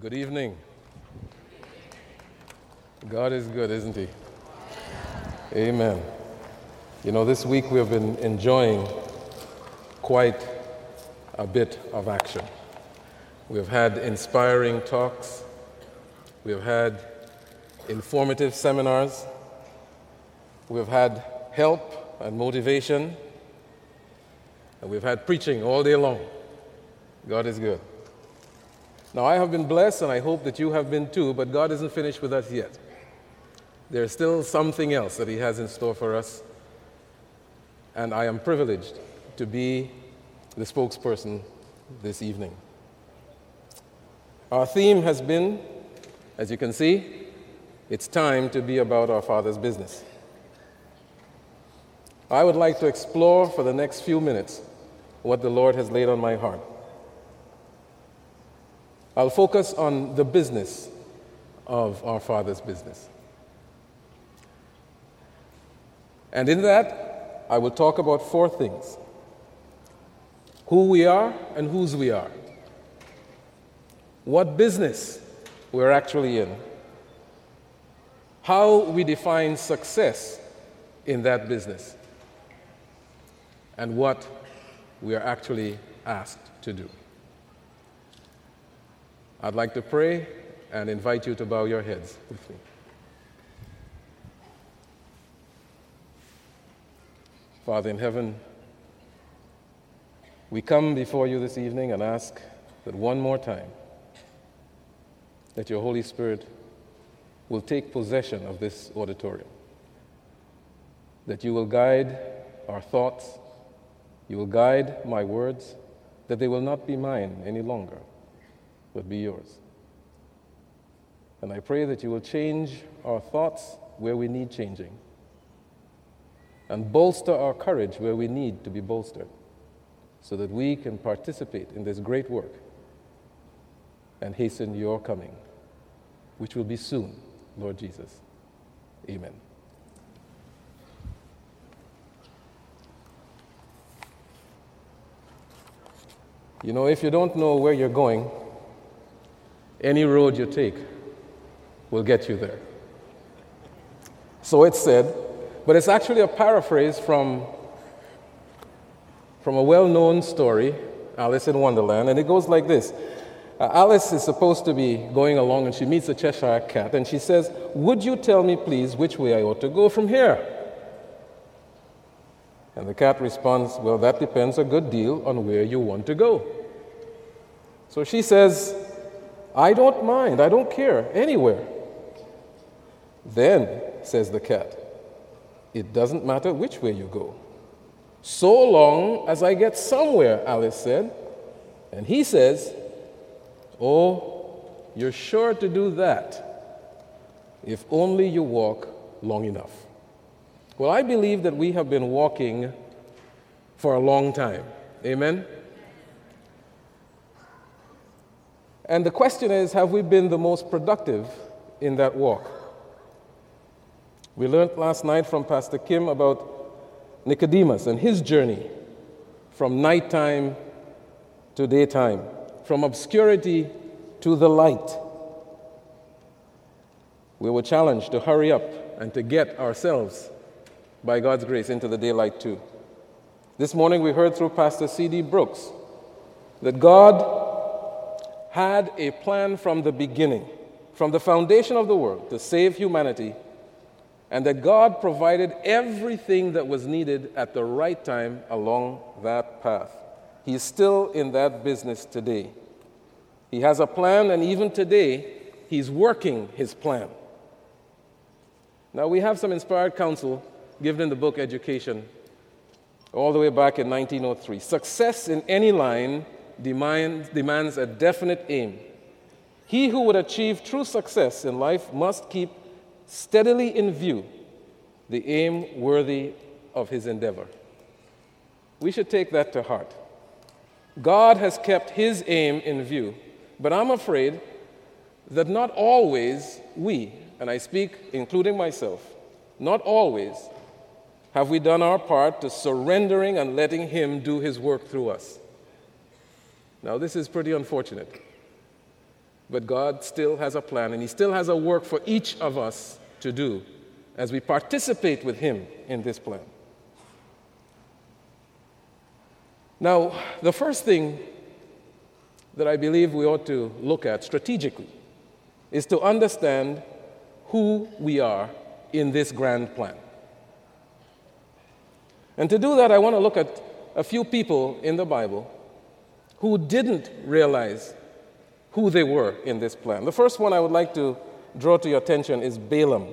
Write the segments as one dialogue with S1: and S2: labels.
S1: Good evening. God is good, isn't He? Amen. You know, this week we have been enjoying quite a bit of action. We have had inspiring talks, we have had informative seminars, we have had help and motivation, and we've had preaching all day long. God is good. Now, I have been blessed, and I hope that you have been too, but God isn't finished with us yet. There's still something else that He has in store for us, and I am privileged to be the spokesperson this evening. Our theme has been, as you can see, it's time to be about our Father's business. I would like to explore for the next few minutes what the Lord has laid on my heart. I'll focus on the business of our Father's business. And in that, I will talk about four things who we are and whose we are, what business we're actually in, how we define success in that business, and what we are actually asked to do. I'd like to pray and invite you to bow your heads with me. Father in heaven, we come before you this evening and ask that one more time that your Holy Spirit will take possession of this auditorium, that you will guide our thoughts, you will guide my words, that they will not be mine any longer but be yours. And I pray that you will change our thoughts where we need changing and bolster our courage where we need to be bolstered so that we can participate in this great work and hasten your coming, which will be soon, Lord Jesus. Amen. You know, if you don't know where you're going, any road you take will get you there. So it's said, but it's actually a paraphrase from, from a well known story, Alice in Wonderland, and it goes like this. Uh, Alice is supposed to be going along and she meets a Cheshire cat and she says, Would you tell me, please, which way I ought to go from here? And the cat responds, Well, that depends a good deal on where you want to go. So she says, I don't mind, I don't care, anywhere. Then, says the cat, it doesn't matter which way you go. So long as I get somewhere, Alice said. And he says, Oh, you're sure to do that if only you walk long enough. Well, I believe that we have been walking for a long time. Amen? And the question is have we been the most productive in that walk? We learned last night from Pastor Kim about Nicodemus and his journey from nighttime to daytime, from obscurity to the light. We were challenged to hurry up and to get ourselves, by God's grace, into the daylight too. This morning we heard through Pastor C.D. Brooks that God had a plan from the beginning, from the foundation of the world, to save humanity, and that God provided everything that was needed at the right time along that path. He's still in that business today. He has a plan, and even today, he's working his plan. Now, we have some inspired counsel given in the book Education all the way back in 1903. Success in any line demands, demands a definite aim. He who would achieve true success in life must keep steadily in view the aim worthy of his endeavor. We should take that to heart. God has kept his aim in view, but I'm afraid that not always we, and I speak including myself, not always have we done our part to surrendering and letting him do his work through us. Now, this is pretty unfortunate. But God still has a plan, and He still has a work for each of us to do as we participate with Him in this plan. Now, the first thing that I believe we ought to look at strategically is to understand who we are in this grand plan. And to do that, I want to look at a few people in the Bible who didn't realize who they were in this plan. The first one I would like to draw to your attention is Balaam.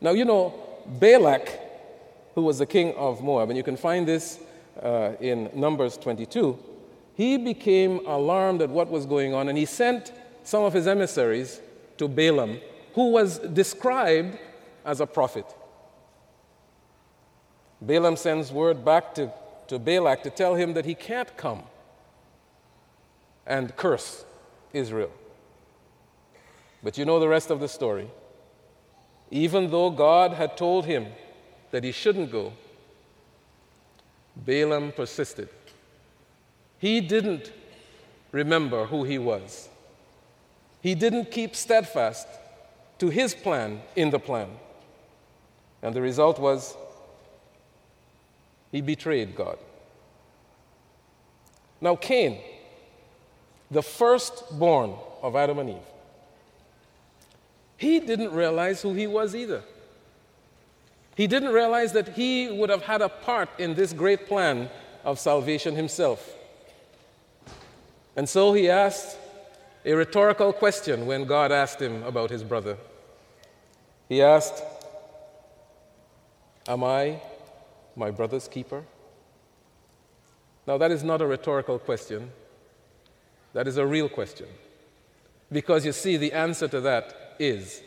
S1: Now, you know, Balak, who was the king of Moab, and you can find this uh, in Numbers 22, he became alarmed at what was going on and he sent some of his emissaries to Balaam, who was described as a prophet. Balaam sends word back to, to Balak to tell him that he can't come and curse Israel. But you know the rest of the story. Even though God had told him that he shouldn't go, Balaam persisted. He didn't remember who he was. He didn't keep steadfast to his plan in the plan. And the result was he betrayed God. Now, Cain, the firstborn of Adam and Eve, he didn't realize who he was either. He didn't realize that he would have had a part in this great plan of salvation himself. And so he asked a rhetorical question when God asked him about his brother. He asked, Am I my brother's keeper? Now, that is not a rhetorical question. That is a real question. Because you see, the answer to that is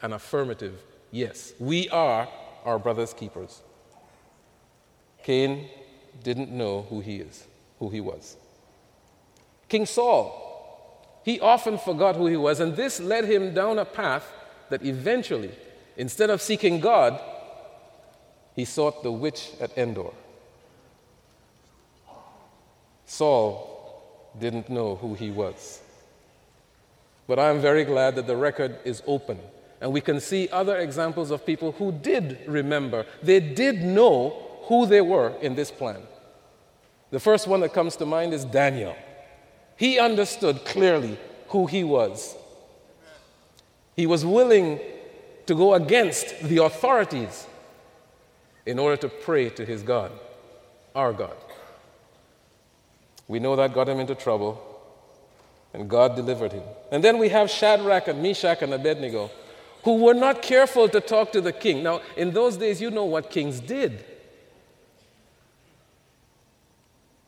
S1: an affirmative yes. We are our brother's keepers. Cain didn't know who he is, who he was. King Saul, he often forgot who he was, and this led him down a path that eventually, instead of seeking God, he sought the witch at Endor. Saul didn't know who he was. But I am very glad that the record is open and we can see other examples of people who did remember, they did know who they were in this plan. The first one that comes to mind is Daniel. He understood clearly who he was. He was willing to go against the authorities in order to pray to his God, our God. We know that got him into trouble, and God delivered him. And then we have Shadrach and Meshach and Abednego who were not careful to talk to the king. Now, in those days, you know what kings did.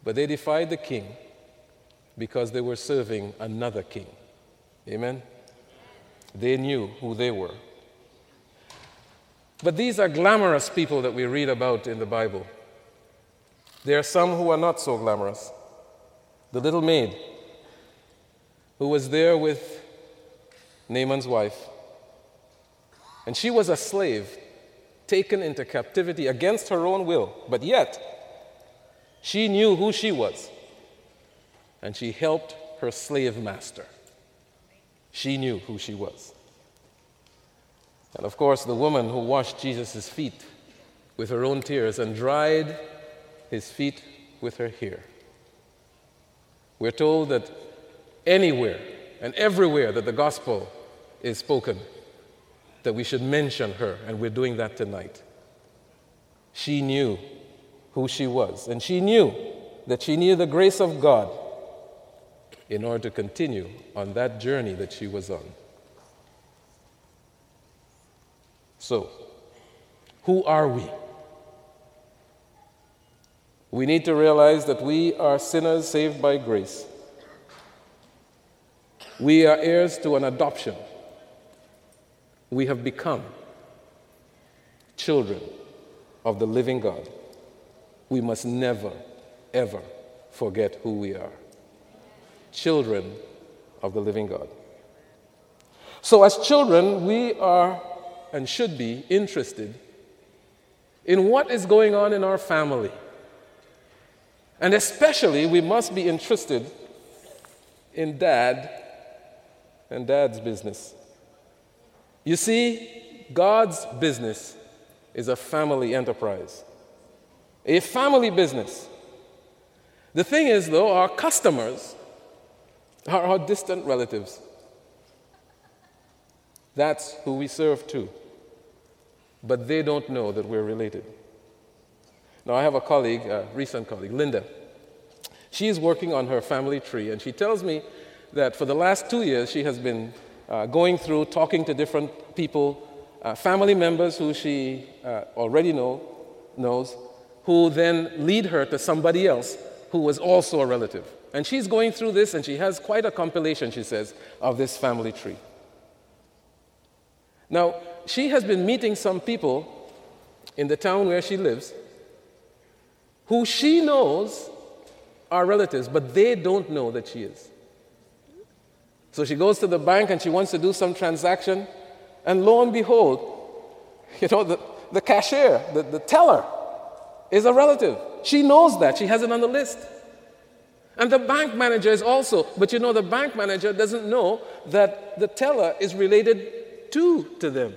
S1: But they defied the king because they were serving another king. Amen? They knew who they were. But these are glamorous people that we read about in the Bible. There are some who are not so glamorous. The little maid who was there with Naaman's wife and she was a slave taken into captivity against her own will. But yet, she knew who she was. And she helped her slave master. She knew who she was. And of course, the woman who washed Jesus' feet with her own tears and dried his feet with her hair. We're told that anywhere and everywhere that the gospel is spoken, that we should mention her, and we're doing that tonight. She knew who she was, and she knew that she needed the grace of God in order to continue on that journey that she was on. So, who are we? We need to realize that we are sinners saved by grace. We are heirs to an adoption we have become children of the living God. We must never, ever forget who we are. Children of the living God. So, as children, we are and should be interested in what is going on in our family. And especially, we must be interested in dad and dad's business. You see, God's business is a family enterprise, a family business. The thing is, though, our customers are our distant relatives. That's who we serve to. But they don't know that we're related. Now, I have a colleague, a recent colleague, Linda. She is working on her family tree, and she tells me that for the last two years she has been uh, going through, talking to different people, uh, family members who she uh, already know, knows, who then lead her to somebody else who was also a relative. And she's going through this, and she has quite a compilation, she says, of this family tree. Now, she has been meeting some people in the town where she lives who she knows are relatives, but they don't know that she is. So she goes to the bank and she wants to do some transaction, and lo and behold, you know, the, the cashier, the, the teller, is a relative. She knows that. She has it on the list. And the bank manager is also, but you know, the bank manager doesn't know that the teller is related to, to them.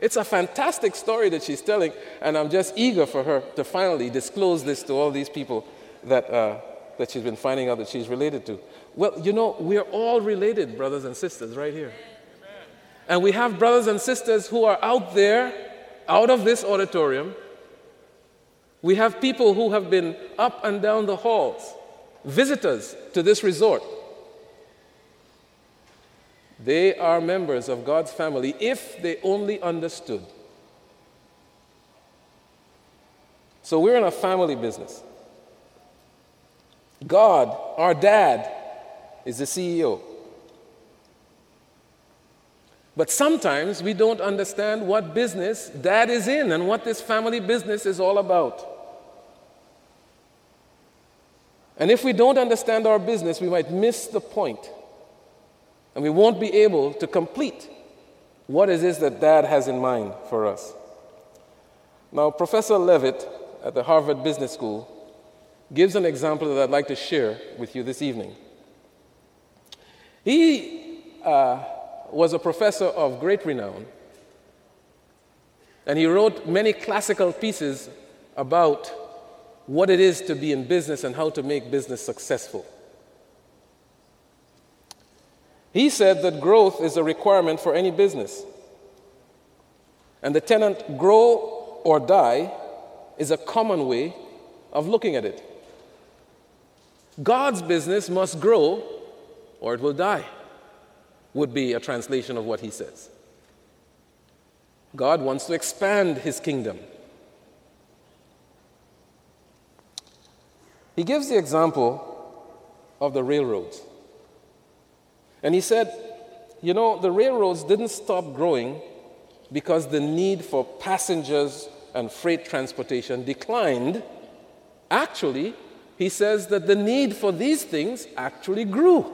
S1: It's a fantastic story that she's telling, and I'm just eager for her to finally disclose this to all these people that, uh, that she's been finding out that she's related to. Well, you know, we're all related, brothers and sisters, right here. And we have brothers and sisters who are out there, out of this auditorium. We have people who have been up and down the halls, visitors to this resort. They are members of God's family if they only understood. So we're in a family business. God, our dad, is the CEO. But sometimes we don't understand what business dad is in and what this family business is all about. And if we don't understand our business, we might miss the point and we won't be able to complete what it is that dad has in mind for us. Now, Professor Levitt at the Harvard Business School gives an example that I'd like to share with you this evening. He uh, was a professor of great renown, and he wrote many classical pieces about what it is to be in business and how to make business successful. He said that growth is a requirement for any business. And the tenant grow or die is a common way of looking at it. God's business must grow or it will die, would be a translation of what he says. God wants to expand his kingdom. He gives the example of the railroads. And he said, you know, the railroads didn't stop growing because the need for passengers and freight transportation declined. Actually, he says that the need for these things actually grew.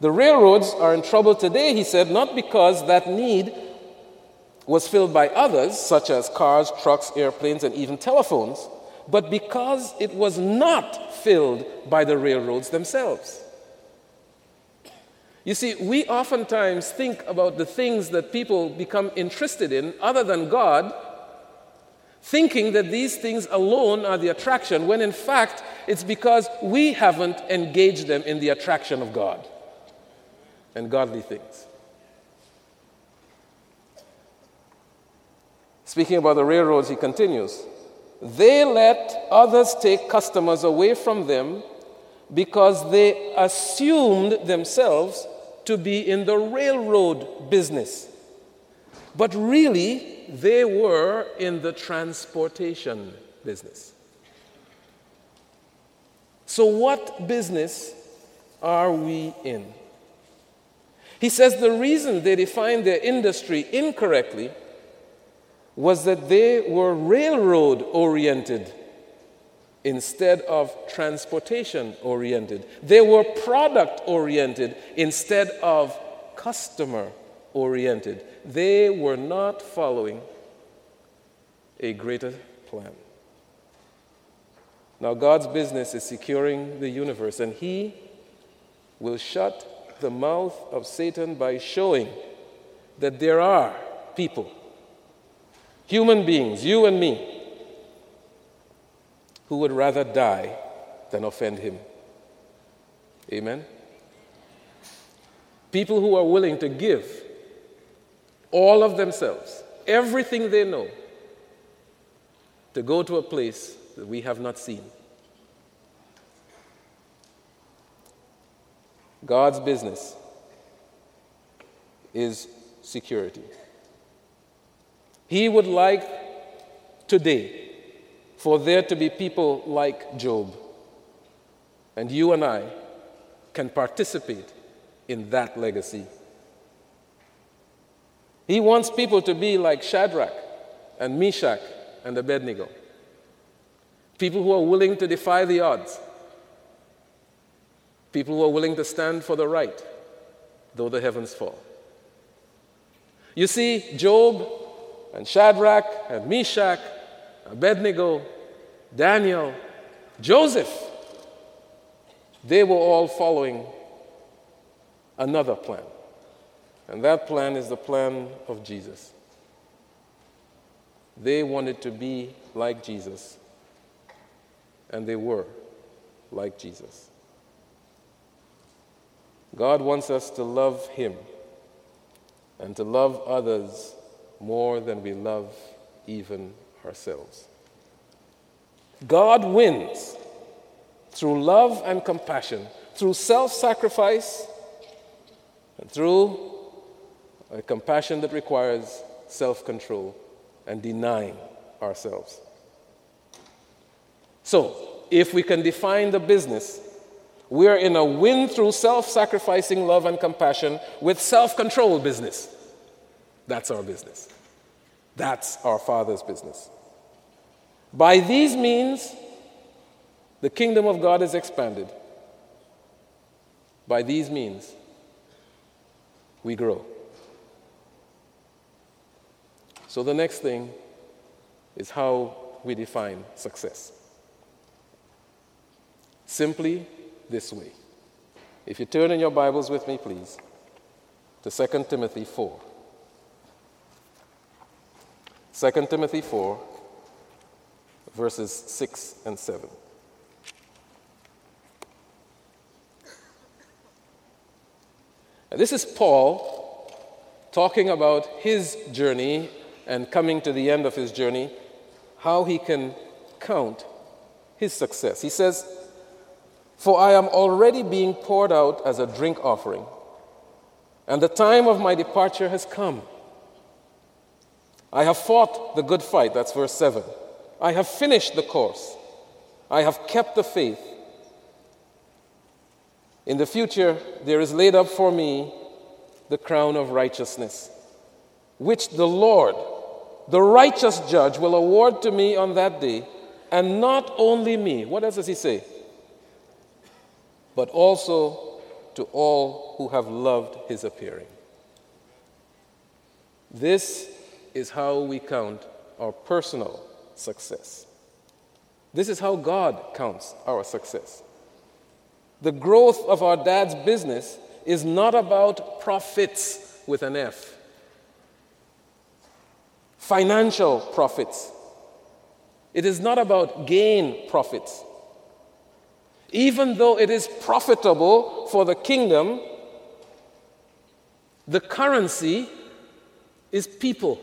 S1: The railroads are in trouble today, he said, not because that need was filled by others, such as cars, trucks, airplanes, and even telephones, but because it was not filled by the railroads themselves. You see, we oftentimes think about the things that people become interested in other than God thinking that these things alone are the attraction, when in fact it's because we haven't engaged them in the attraction of God and godly things. Speaking about the railroads, he continues they let others take customers away from them because they assumed themselves to be in the railroad business. But really, they were in the transportation business. So, what business are we in? He says the reason they defined their industry incorrectly was that they were railroad oriented instead of transportation oriented. They were product oriented instead of customer oriented. They were not following a greater plan. Now, God's business is securing the universe, and He will shut the mouth of Satan by showing that there are people, human beings, you and me, who would rather die than offend him. Amen? People who are willing to give all of themselves, everything they know, to go to a place that we have not seen. God's business is security. He would like today for there to be people like Job. And you and I can participate in that legacy. He wants people to be like Shadrach and Meshach and Abednego. People who are willing to defy the odds. People who are willing to stand for the right, though the heavens fall. You see, Job and Shadrach and Meshach, Abednego, Daniel, Joseph, they were all following another plan. And that plan is the plan of Jesus. They wanted to be like Jesus, and they were like Jesus. God wants us to love Him and to love others more than we love even ourselves. God wins through love and compassion, through self sacrifice, and through a compassion that requires self control and denying ourselves. So, if we can define the business, we are in a win through self sacrificing love and compassion with self control business. That's our business. That's our Father's business. By these means, the kingdom of God is expanded. By these means, we grow. So the next thing is how we define success. Simply this way. If you turn in your Bibles with me, please, to 2 Timothy 4. 2 Timothy 4, verses 6 and 7. And this is Paul talking about his journey and coming to the end of his journey, how he can count his success. He says, For I am already being poured out as a drink offering, and the time of my departure has come. I have fought the good fight, that's verse 7. I have finished the course. I have kept the faith. In the future, there is laid up for me the crown of righteousness, which the Lord, the righteous judge will award to me on that day, and not only me. What else does he say? But also to all who have loved his appearing. This is how we count our personal success. This is how God counts our success. The growth of our dad's business is not about profits with an F financial profits. It is not about gain profits. Even though it is profitable for the kingdom, the currency is people.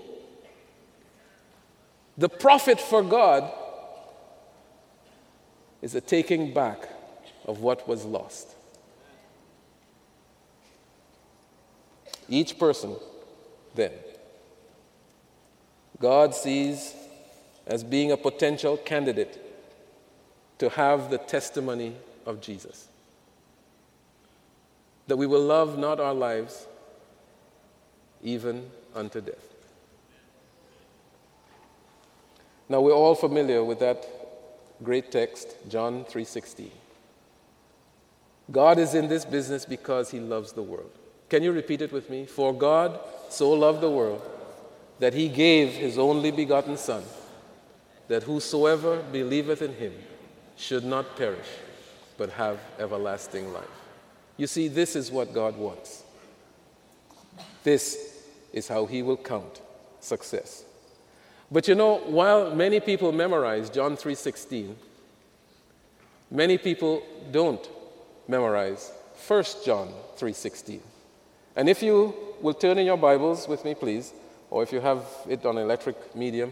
S1: The profit for God is a taking back of what was lost. Each person, then, God sees as being a potential candidate to have the testimony of Jesus. That we will love not our lives even unto death. Now we're all familiar with that great text, John 3:16. God is in this business because he loves the world. Can you repeat it with me? For God so loved the world that he gave his only begotten Son, that whosoever believeth in him should not perish, but have everlasting life. You see, this is what God wants. This is how He will count success. But you know, while many people memorize John 3:16, many people don't memorize 1 John 3:16. And if you will turn in your Bibles with me, please, or if you have it on electric medium,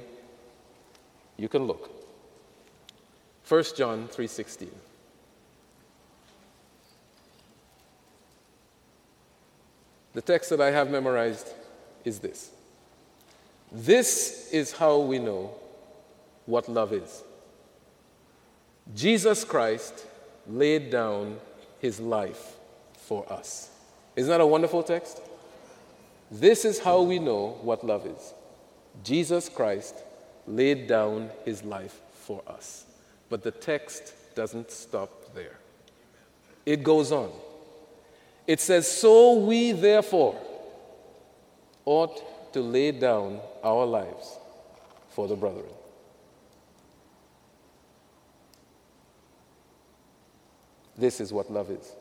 S1: you can look. 1 John 3:16. The text that I have memorized is this. This is how we know what love is. Jesus Christ laid down his life for us. Isn't that a wonderful text? This is how we know what love is. Jesus Christ laid down his life for us. But the text doesn't stop there, it goes on. It says, So we therefore ought to lay down our lives for the brethren. This is what love is.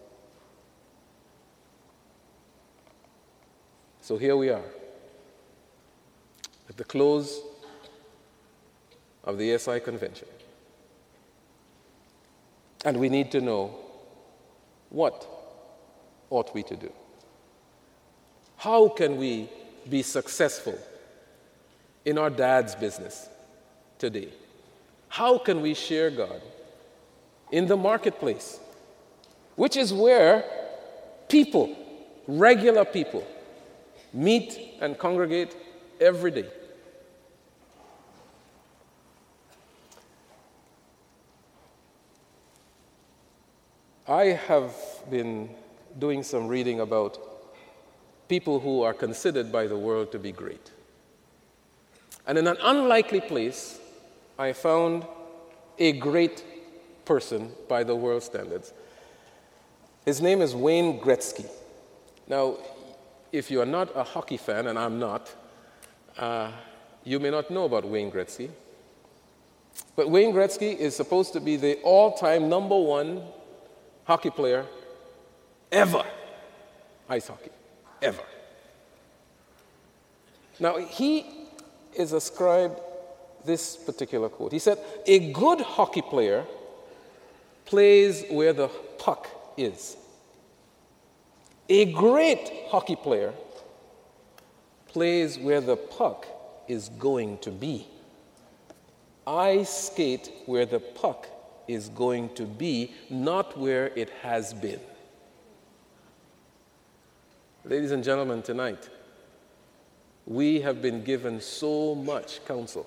S1: So here we are, at the close of the SI convention. And we need to know what ought we to do? How can we be successful in our dad's business today? How can we share God in the marketplace, which is where people, regular people, meet and congregate every day? I have been doing some reading about people who are considered by the world to be great. And in an unlikely place, I found a great person by the world standards. His name is Wayne Gretzky. Now, if you are not a hockey fan, and I'm not, uh, you may not know about Wayne Gretzky. But Wayne Gretzky is supposed to be the all time number one hockey player ever ice hockey, ever. Now, he is ascribed this particular quote. He said, A good hockey player plays where the puck is. A great hockey player plays where the puck is going to be. I skate where the puck is going to be, not where it has been. Ladies and gentlemen, tonight, we have been given so much counsel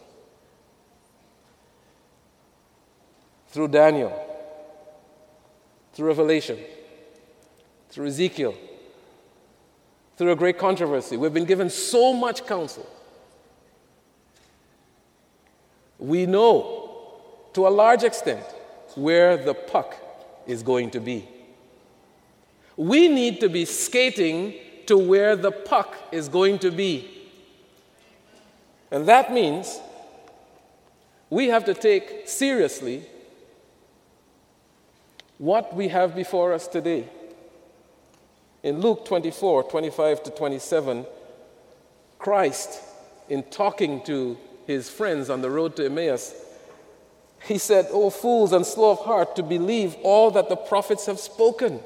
S1: through Daniel, through Revelation, through Ezekiel, through a great controversy. We've been given so much counsel. We know to a large extent where the puck is going to be. We need to be skating to where the puck is going to be. And that means we have to take seriously what we have before us today. In Luke 24 25 to 27, Christ, in talking to his friends on the road to Emmaus, he said, O fools and slow of heart to believe all that the prophets have spoken.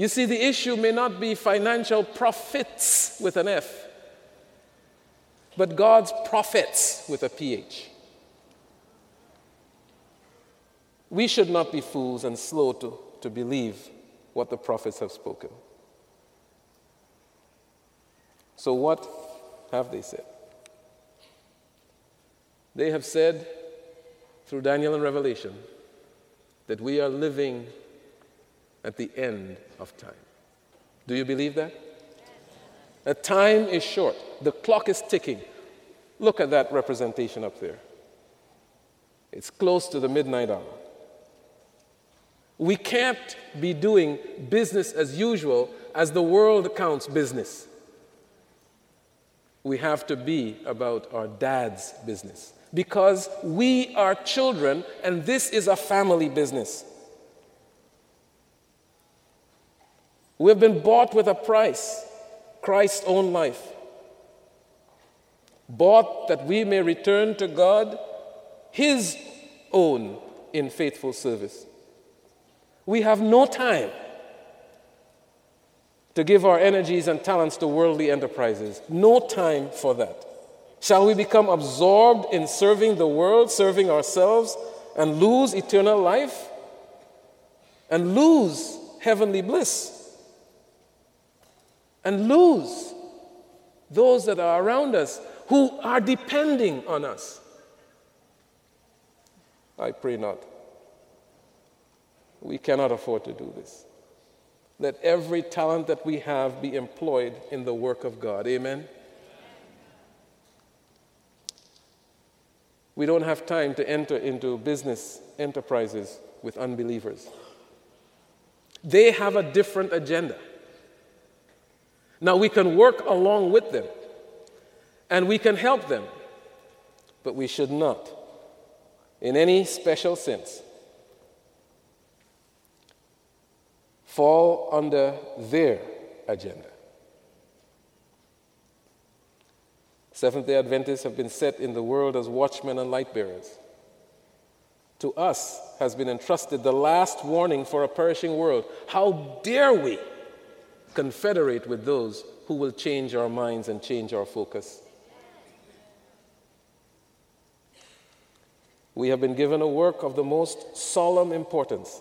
S1: You see, the issue may not be financial profits with an F, but God's prophets with a PH. We should not be fools and slow to, to believe what the prophets have spoken. So, what have they said? They have said through Daniel and Revelation that we are living at the end of time. Do you believe that? The time is short, the clock is ticking. Look at that representation up there. It's close to the midnight hour. We can't be doing business as usual as the world counts business. We have to be about our dad's business because we are children and this is a family business. We have been bought with a price Christ's own life. Bought that we may return to God His own in faithful service. We have no time to give our energies and talents to worldly enterprises. No time for that. Shall we become absorbed in serving the world, serving ourselves, and lose eternal life? And lose heavenly bliss? And lose those that are around us who are depending on us? I pray not. We cannot afford to do this. Let every talent that we have be employed in the work of God. Amen. We don't have time to enter into business enterprises with unbelievers. They have a different agenda. Now, we can work along with them and we can help them, but we should not, in any special sense, fall under their agenda. Seventh day Adventists have been set in the world as watchmen and light bearers. To us has been entrusted the last warning for a perishing world. How dare we confederate with those who will change our minds and change our focus? We have been given a work of the most solemn importance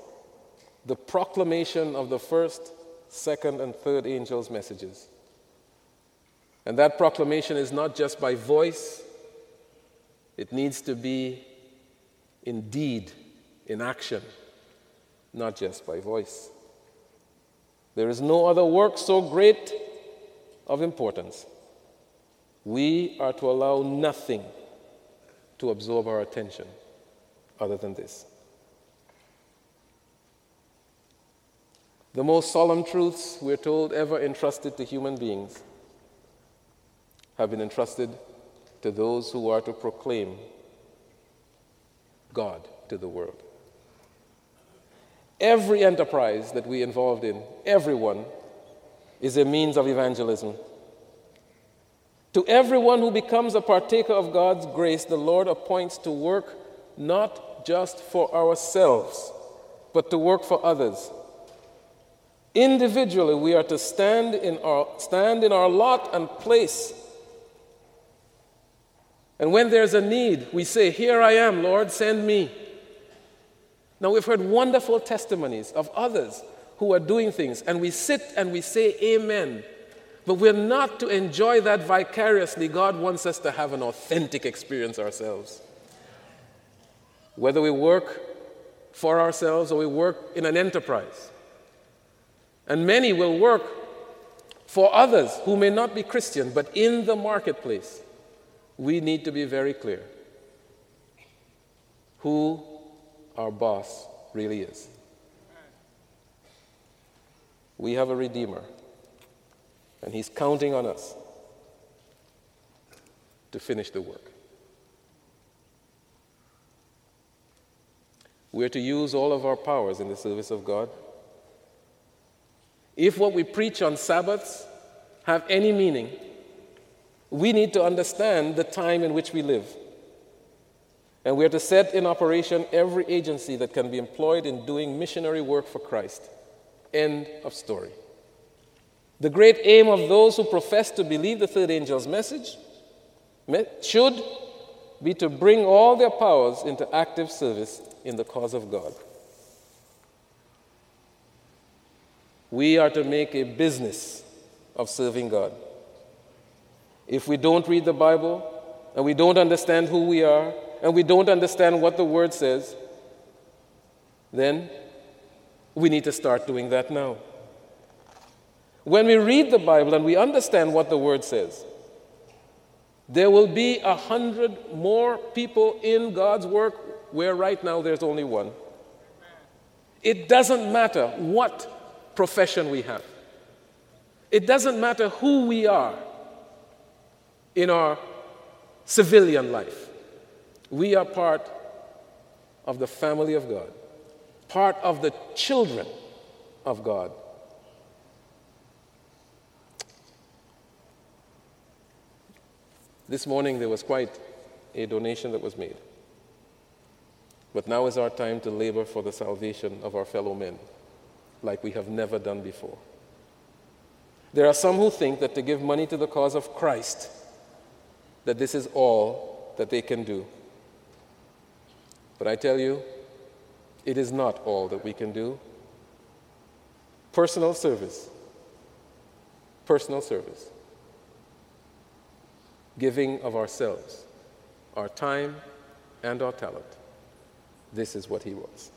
S1: the proclamation of the first, second, and third angels' messages. And that proclamation is not just by voice, it needs to be in deed, in action, not just by voice. There is no other work so great of importance. We are to allow nothing to absorb our attention other than this. The most solemn truths, we're told, ever entrusted to human beings have been entrusted to those who are to proclaim God to the world. Every enterprise that we involved in, everyone, is a means of evangelism. To everyone who becomes a partaker of God's grace, the Lord appoints to work not just for ourselves, but to work for others. Individually, we are to stand in our, stand in our lot and place and when there's a need, we say, Here I am, Lord, send me. Now, we've heard wonderful testimonies of others who are doing things, and we sit and we say, Amen. But we're not to enjoy that vicariously. God wants us to have an authentic experience ourselves. Whether we work for ourselves or we work in an enterprise. And many will work for others who may not be Christian, but in the marketplace we need to be very clear who our boss really is. We have a Redeemer, and He's counting on us to finish the work. We're to use all of our powers in the service of God. If what we preach on Sabbaths have any meaning, we need to understand the time in which we live. And we are to set in operation every agency that can be employed in doing missionary work for Christ. End of story. The great aim of those who profess to believe the third angel's message should be to bring all their powers into active service in the cause of God. We are to make a business of serving God. If we don't read the Bible and we don't understand who we are and we don't understand what the Word says, then we need to start doing that now. When we read the Bible and we understand what the Word says, there will be a hundred more people in God's work where right now there's only one. It doesn't matter what profession we have, it doesn't matter who we are in our civilian life. We are part of the family of God, part of the children of God. This morning there was quite a donation that was made. But now is our time to labor for the salvation of our fellow men, like we have never done before. There are some who think that to give money to the cause of Christ, that this is all that they can do but I tell you, it is not all that we can do. Personal service, personal service, giving of ourselves, our time, and our talent. This is what he was.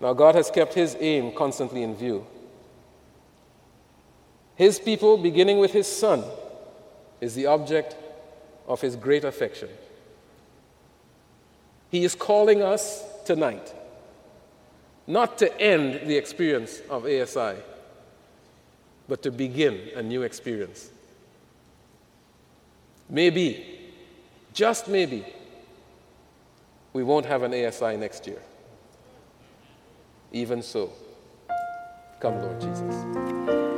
S1: Now, God has kept his aim constantly in view. His people, beginning with his son, is the object of his great affection. He is calling us tonight not to end the experience of ASI, but to begin a new experience. Maybe, just maybe, we won't have an ASI next year. Even so, come, Lord Jesus.